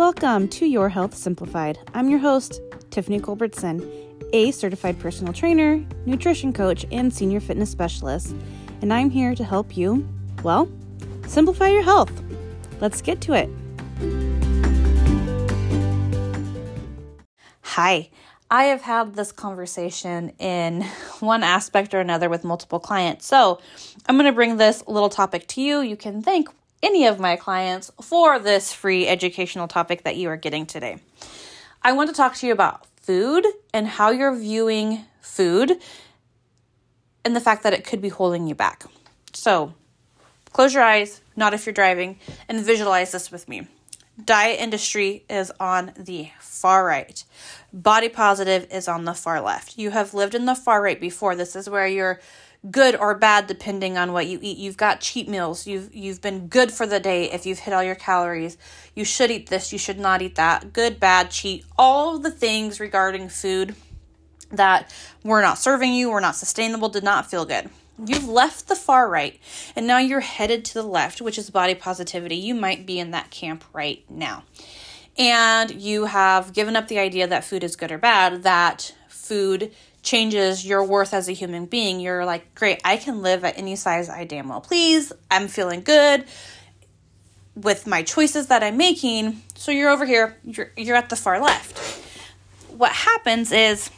Welcome to Your Health Simplified. I'm your host, Tiffany Culbertson, a certified personal trainer, nutrition coach, and senior fitness specialist, and I'm here to help you, well, simplify your health. Let's get to it. Hi. I have had this conversation in one aspect or another with multiple clients. So I'm going to bring this little topic to you. You can thank any of my clients for this free educational topic that you are getting today. I want to talk to you about food and how you're viewing food and the fact that it could be holding you back. So close your eyes, not if you're driving, and visualize this with me. Diet industry is on the far right. Body positive is on the far left. You have lived in the far right before. This is where you're good or bad depending on what you eat. You've got cheat meals. You've you've been good for the day if you've hit all your calories. You should eat this, you should not eat that. Good, bad, cheat. All the things regarding food that were not serving you, were not sustainable, did not feel good. You've left the far right and now you're headed to the left, which is body positivity. You might be in that camp right now. And you have given up the idea that food is good or bad, that food changes your worth as a human being. You're like, great, I can live at any size I damn well please. I'm feeling good with my choices that I'm making. So you're over here, you're, you're at the far left. What happens is,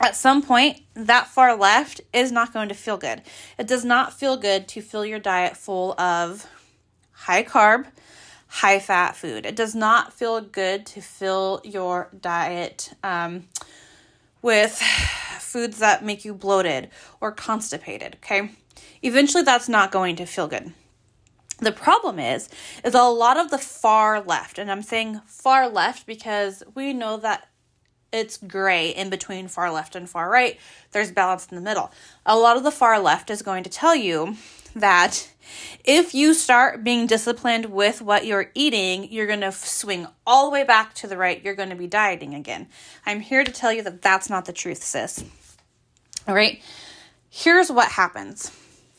at some point, that far left is not going to feel good. It does not feel good to fill your diet full of high carb, high fat food. It does not feel good to fill your diet um, with foods that make you bloated or constipated, okay? Eventually that's not going to feel good. The problem is is a lot of the far left, and I'm saying far left because we know that it's gray in between far left and far right. There's balance in the middle. A lot of the far left is going to tell you that if you start being disciplined with what you're eating, you're going to swing all the way back to the right. You're going to be dieting again. I'm here to tell you that that's not the truth, sis. All right. Here's what happens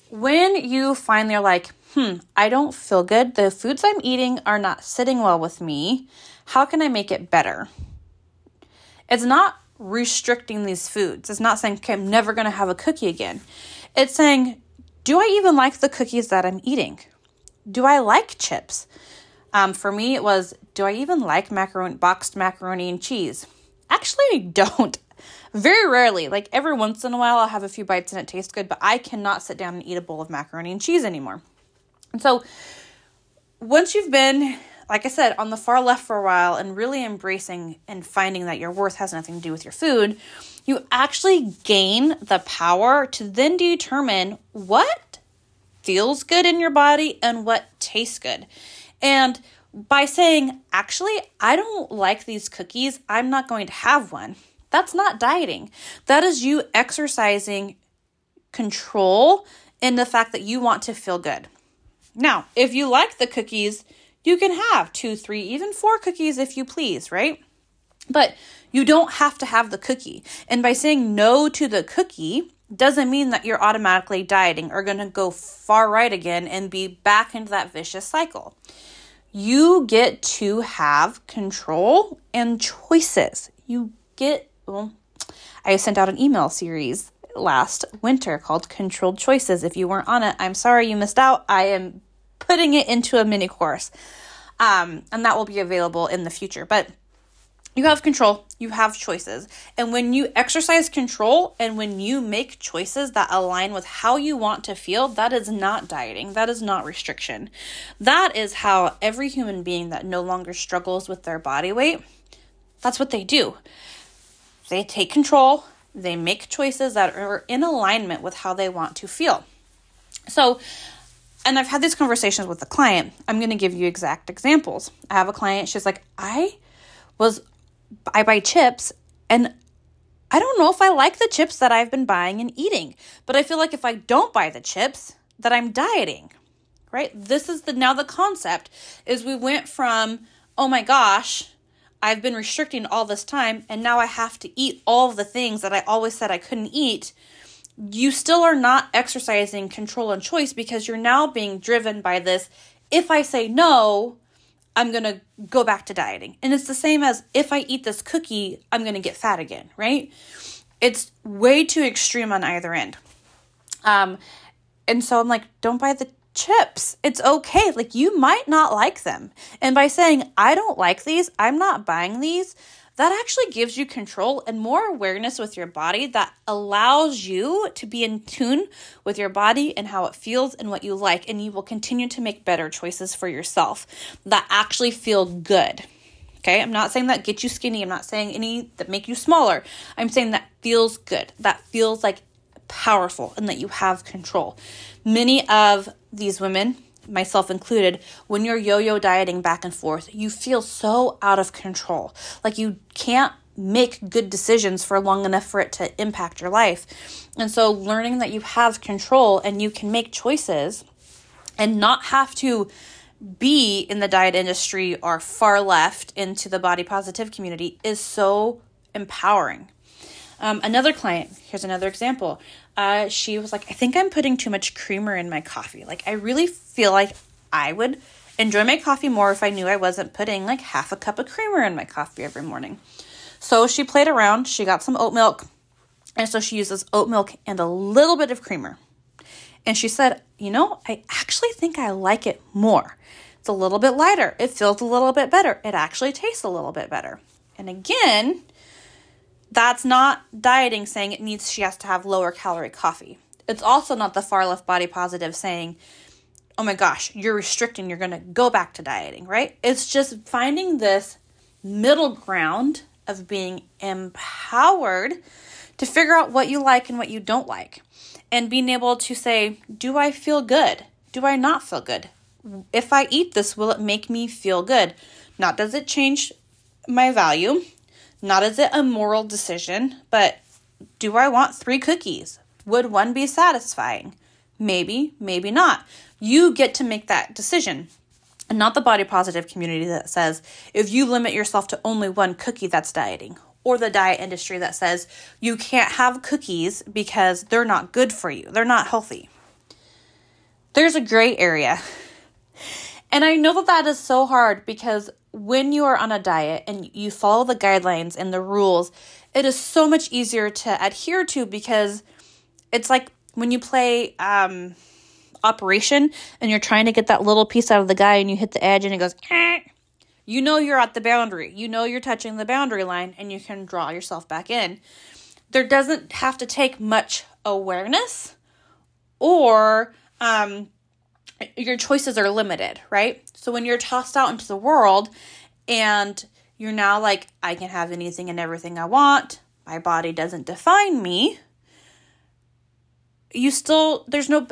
when you finally are like, hmm, I don't feel good. The foods I'm eating are not sitting well with me. How can I make it better? It's not restricting these foods. It's not saying, okay, I'm never going to have a cookie again. It's saying, do I even like the cookies that I'm eating? Do I like chips? Um, for me, it was, do I even like macaroni, boxed macaroni and cheese? Actually, I don't. Very rarely, like every once in a while, I'll have a few bites and it tastes good, but I cannot sit down and eat a bowl of macaroni and cheese anymore. And so, once you've been, like I said, on the far left for a while and really embracing and finding that your worth has nothing to do with your food, you actually gain the power to then determine what feels good in your body and what tastes good. And by saying, actually, I don't like these cookies, I'm not going to have one. That's not dieting. That is you exercising control in the fact that you want to feel good. Now, if you like the cookies, you can have two, three, even four cookies if you please, right? But you don't have to have the cookie. And by saying no to the cookie doesn't mean that you're automatically dieting or going to go far right again and be back into that vicious cycle. You get to have control and choices. You get, well, I sent out an email series last winter called Controlled Choices. If you weren't on it, I'm sorry you missed out. I am putting it into a mini course. Um, and that will be available in the future. But you have control, you have choices. And when you exercise control and when you make choices that align with how you want to feel, that is not dieting, that is not restriction. That is how every human being that no longer struggles with their body weight, that's what they do. They take control, they make choices that are in alignment with how they want to feel. So, and I've had these conversations with the client. I'm going to give you exact examples. I have a client, she's like, I was I buy chips and I don't know if I like the chips that I've been buying and eating, but I feel like if I don't buy the chips, that I'm dieting. Right? This is the now the concept is we went from, oh my gosh, I've been restricting all this time and now I have to eat all the things that I always said I couldn't eat. You still are not exercising control and choice because you're now being driven by this if I say no, I'm going to go back to dieting. And it's the same as if I eat this cookie, I'm going to get fat again, right? It's way too extreme on either end. Um, and so I'm like, don't buy the chips. It's okay. Like, you might not like them. And by saying, I don't like these, I'm not buying these, that actually gives you control and more awareness with your body that allows you to be in tune with your body and how it feels and what you like. And you will continue to make better choices for yourself that actually feel good. Okay, I'm not saying that get you skinny. I'm not saying any that make you smaller. I'm saying that feels good. That feels like powerful and that you have control. Many of these women myself included, when you're yo yo dieting back and forth, you feel so out of control. Like you can't make good decisions for long enough for it to impact your life. And so, learning that you have control and you can make choices and not have to be in the diet industry or far left into the body positive community is so empowering. Um, another client, here's another example. Uh, she was like, I think I'm putting too much creamer in my coffee. Like, I really feel like I would enjoy my coffee more if I knew I wasn't putting like half a cup of creamer in my coffee every morning. So she played around, she got some oat milk, and so she uses oat milk and a little bit of creamer. And she said, You know, I actually think I like it more. It's a little bit lighter, it feels a little bit better, it actually tastes a little bit better. And again, that's not dieting saying it needs she has to have lower calorie coffee. It's also not the far left body positive saying, "Oh my gosh, you're restricting, you're going to go back to dieting," right? It's just finding this middle ground of being empowered to figure out what you like and what you don't like and being able to say, "Do I feel good? Do I not feel good? If I eat this, will it make me feel good?" Not does it change my value? Not is it a moral decision, but do I want three cookies? Would one be satisfying? Maybe, maybe not. You get to make that decision. And not the body positive community that says if you limit yourself to only one cookie, that's dieting. Or the diet industry that says you can't have cookies because they're not good for you, they're not healthy. There's a gray area. And I know that that is so hard because when you are on a diet and you follow the guidelines and the rules, it is so much easier to adhere to because it's like when you play um, Operation and you're trying to get that little piece out of the guy and you hit the edge and it goes, eh, you know you're at the boundary. You know you're touching the boundary line and you can draw yourself back in. There doesn't have to take much awareness or um, your choices are limited, right? So when you're tossed out into the world and you're now like, I can have anything and everything I want, my body doesn't define me, you still, there's no,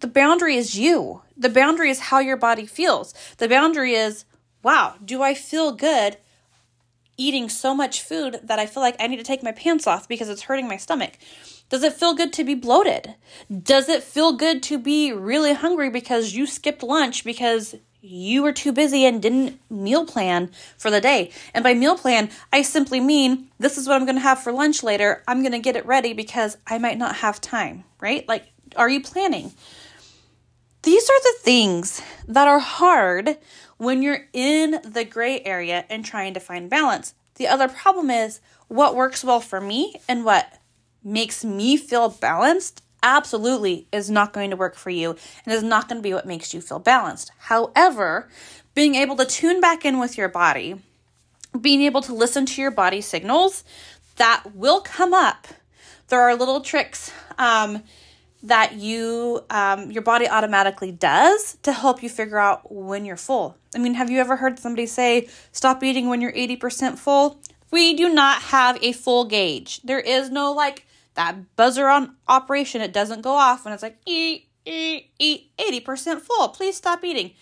the boundary is you. The boundary is how your body feels. The boundary is, wow, do I feel good eating so much food that I feel like I need to take my pants off because it's hurting my stomach? Does it feel good to be bloated? Does it feel good to be really hungry because you skipped lunch because you were too busy and didn't meal plan for the day? And by meal plan, I simply mean this is what I'm going to have for lunch later. I'm going to get it ready because I might not have time, right? Like, are you planning? These are the things that are hard when you're in the gray area and trying to find balance. The other problem is what works well for me and what makes me feel balanced absolutely is not going to work for you and is not going to be what makes you feel balanced. However, being able to tune back in with your body, being able to listen to your body signals, that will come up. There are little tricks um, that you um, your body automatically does to help you figure out when you're full. I mean, have you ever heard somebody say, "Stop eating when you're eighty percent full"? We do not have a full gauge. There is no like that buzzer on operation, it doesn't go off when it's like eat, eat, eat, 80% full. Please stop eating.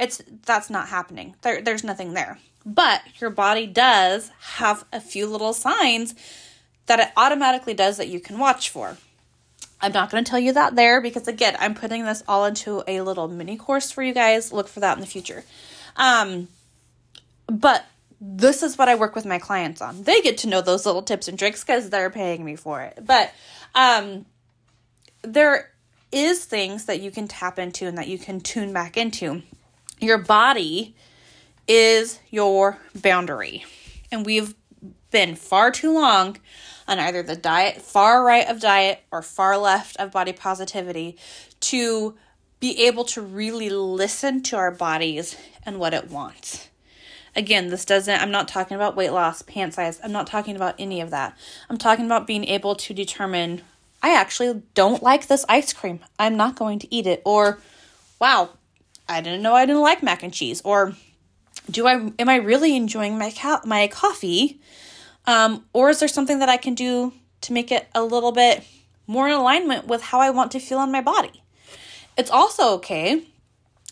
It's that's not happening. There, there's nothing there. But your body does have a few little signs that it automatically does that you can watch for. I'm not going to tell you that there because again, I'm putting this all into a little mini course for you guys. Look for that in the future. Um, but this is what I work with my clients on. They get to know those little tips and tricks because they're paying me for it. But um, there is things that you can tap into and that you can tune back into. Your body is your boundary. And we've been far too long on either the diet, far right of diet or far left of body positivity to be able to really listen to our bodies and what it wants. Again, this doesn't, I'm not talking about weight loss, pant size. I'm not talking about any of that. I'm talking about being able to determine, I actually don't like this ice cream. I'm not going to eat it. Or, wow, I didn't know I didn't like mac and cheese. Or, do I, am I really enjoying my, ca- my coffee? Um, or is there something that I can do to make it a little bit more in alignment with how I want to feel in my body? It's also okay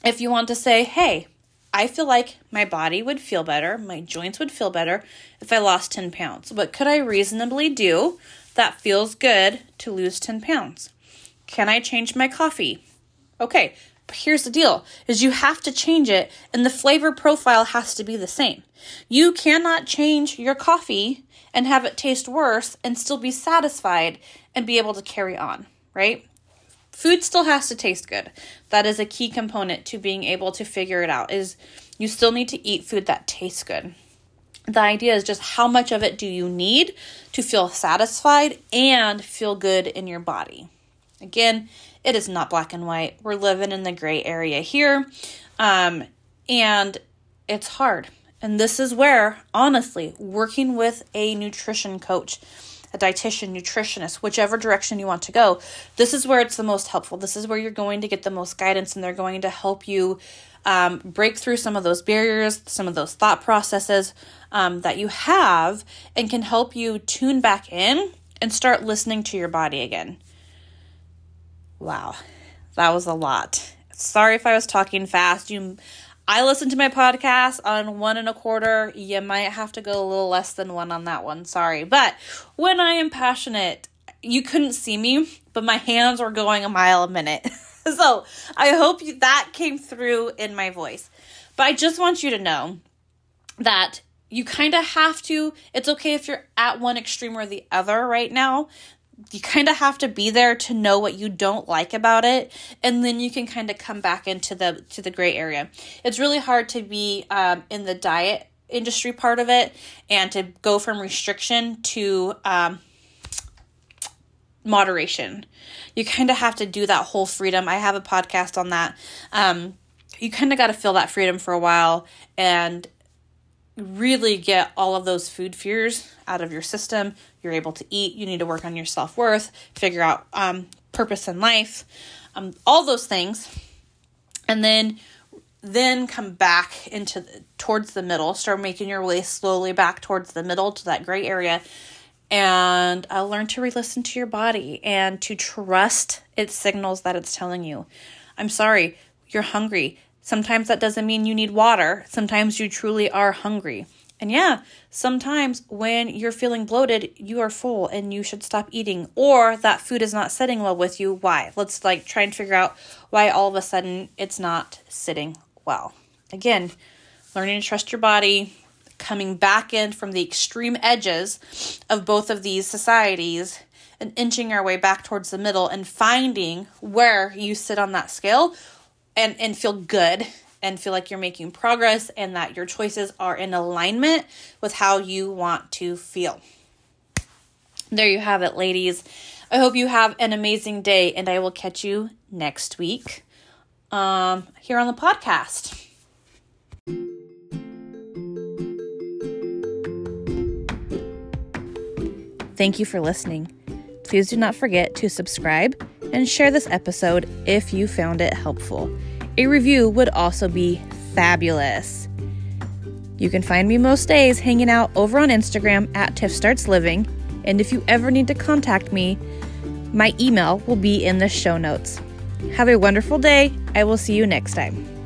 if you want to say, hey, I feel like my body would feel better, my joints would feel better if I lost 10 pounds. What could I reasonably do that feels good to lose 10 pounds? Can I change my coffee? Okay, but here's the deal is you have to change it and the flavor profile has to be the same. You cannot change your coffee and have it taste worse and still be satisfied and be able to carry on, right? Food still has to taste good. That is a key component to being able to figure it out is you still need to eat food that tastes good. The idea is just how much of it do you need to feel satisfied and feel good in your body. Again, it is not black and white. We're living in the gray area here. Um, and it's hard. And this is where, honestly, working with a nutrition coach, a dietitian, nutritionist, whichever direction you want to go, this is where it's the most helpful. This is where you're going to get the most guidance, and they're going to help you um, break through some of those barriers, some of those thought processes um, that you have, and can help you tune back in and start listening to your body again. Wow, that was a lot. Sorry if I was talking fast. You I listen to my podcast on one and a quarter. You might have to go a little less than one on that one. Sorry. But when I am passionate, you couldn't see me, but my hands were going a mile a minute. so I hope that came through in my voice. But I just want you to know that you kind of have to, it's okay if you're at one extreme or the other right now you kind of have to be there to know what you don't like about it and then you can kind of come back into the to the gray area. It's really hard to be um, in the diet industry part of it and to go from restriction to um, moderation. You kind of have to do that whole freedom. I have a podcast on that. Um, you kind of got to feel that freedom for a while and really get all of those food fears out of your system. You're able to eat. You need to work on your self worth, figure out um, purpose in life, um, all those things, and then then come back into the, towards the middle. Start making your way slowly back towards the middle to that gray area, and uh, learn to re-listen to your body and to trust its signals that it's telling you. I'm sorry, you're hungry Sometimes that doesn't mean you need water. Sometimes you truly are hungry. And yeah, sometimes when you're feeling bloated, you are full and you should stop eating, or that food is not sitting well with you. Why? Let's like try and figure out why all of a sudden it's not sitting well. Again, learning to trust your body, coming back in from the extreme edges of both of these societies and inching our way back towards the middle and finding where you sit on that scale and and feel good and feel like you're making progress and that your choices are in alignment with how you want to feel. There you have it, ladies. I hope you have an amazing day, and I will catch you next week um, here on the podcast. Thank you for listening. Please do not forget to subscribe and share this episode if you found it helpful. A review would also be fabulous. You can find me most days hanging out over on Instagram at Tiff Starts Living, and if you ever need to contact me, my email will be in the show notes. Have a wonderful day. I will see you next time.